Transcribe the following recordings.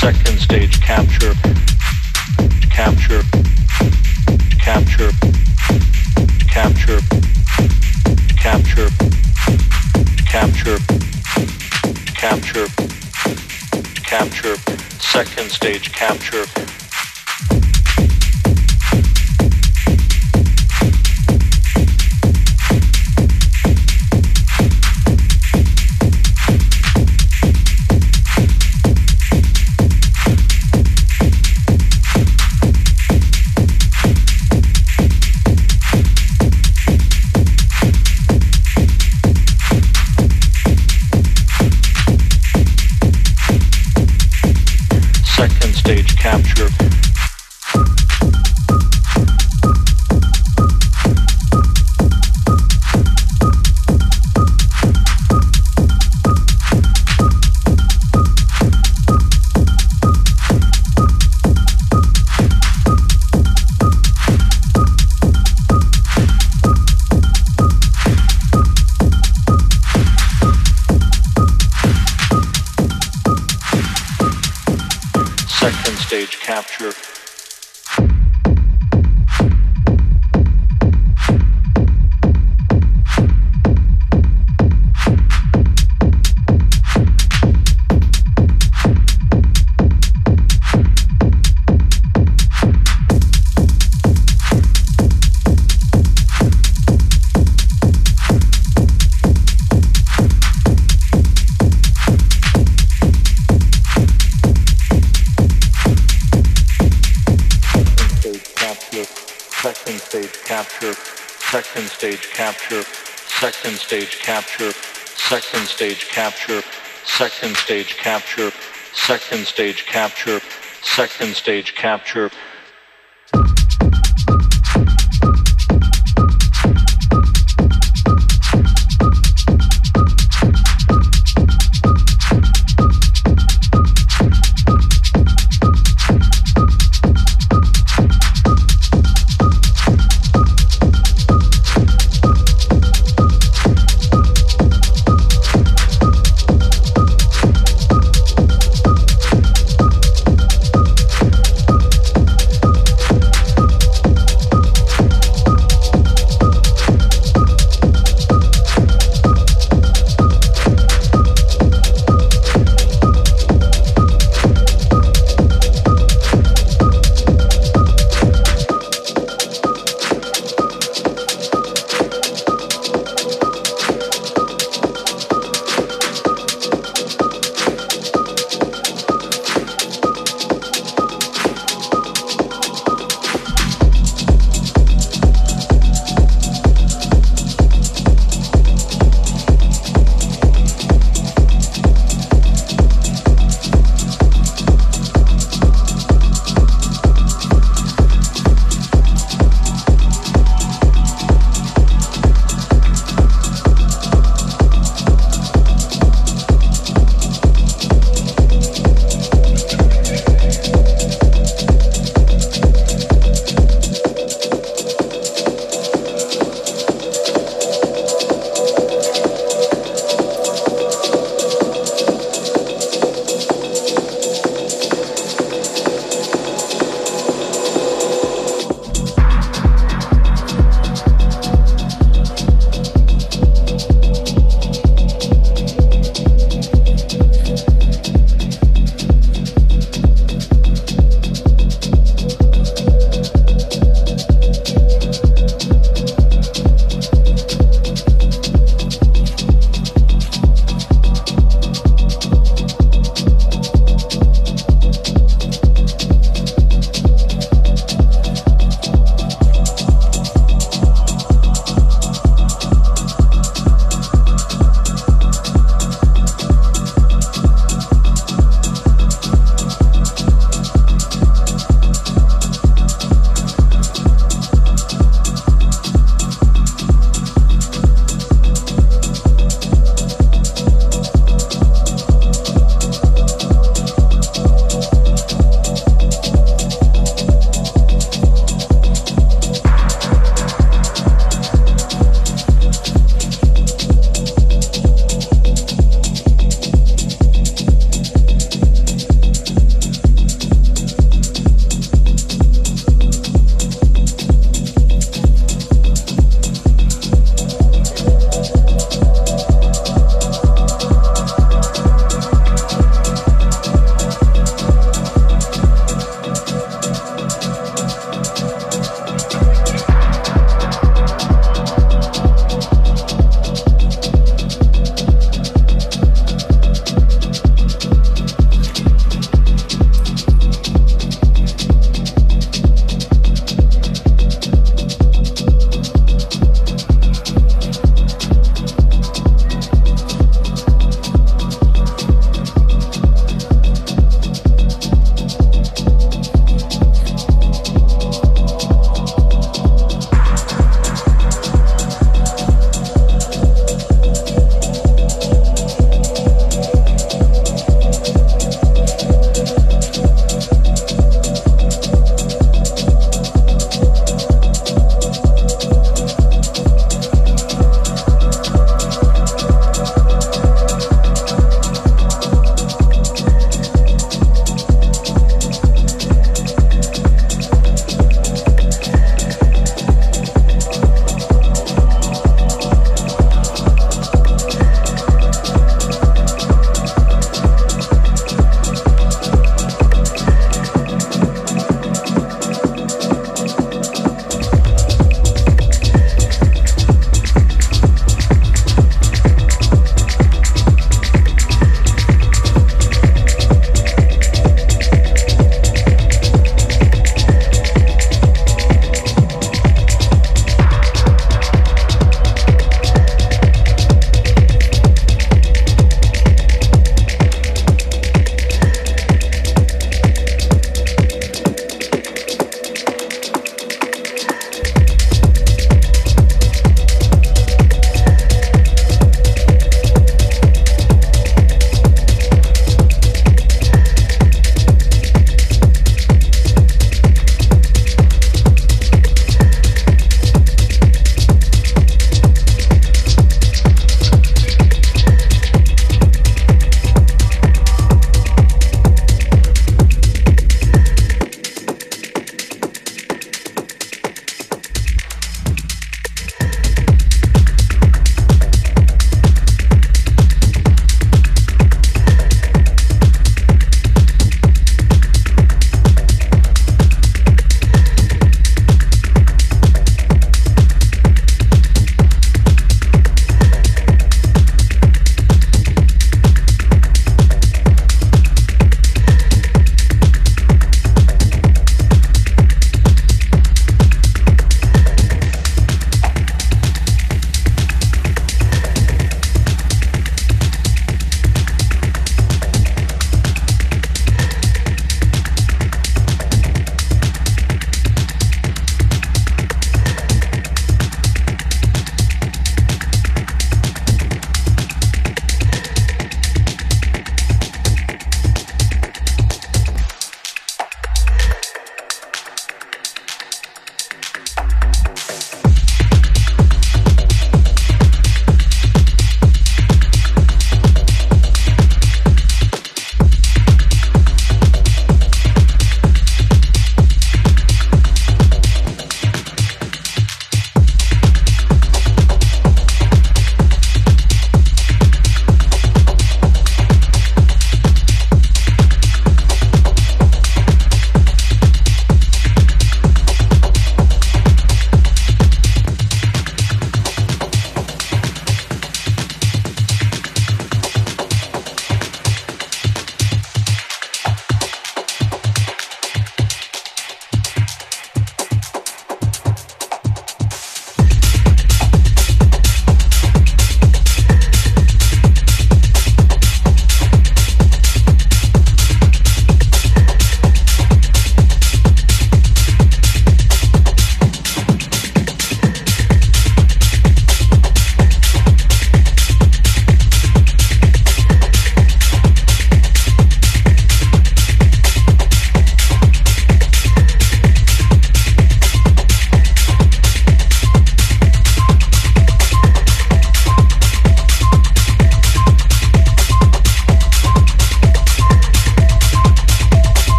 second stage capture, capture, capture, capture, capture, capture, capture, capture, second stage capture. Stage capture, second stage capture, second stage capture, second stage capture, second stage capture, second stage capture, second stage capture.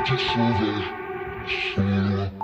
beautiful there.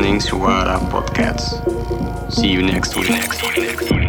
Listening to Suara Podcast. See you next week.